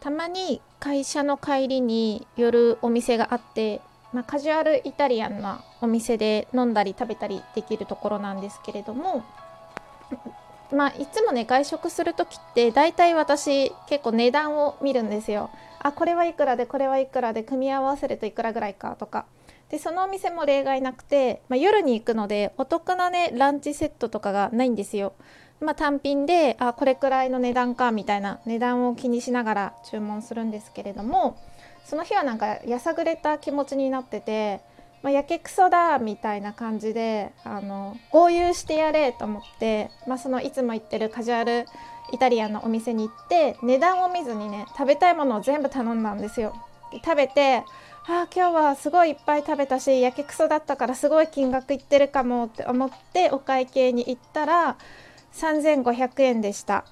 たまに会社の帰りに寄るお店があって、まあ、カジュアルイタリアンなお店で飲んだり食べたりできるところなんですけれどもまあいつもね外食する時って大体私結構値段を見るんですよ。あこれはいくらでこれはいくらで組み合わせるといくらぐらいかとかでそのお店も例外なくて、まあ、夜に行くのでお得なねランチセットとかがないんですよ。まあ、単品であこれくらいの値段かみたいな値段を気にしながら注文するんですけれどもその日はなんかやさぐれた気持ちになってて、まあ、やけくそだみたいな感じであの合流してやれと思って、まあ、そのいつも行ってるカジュアルイタリアンのお店に行って値段を見ずにね食べたいものを全部頼んだんですよ。食べてあ今日はすごいいっぱい食べたしやけくそだったからすごい金額いってるかもって思ってお会計に行ったら3500円でした。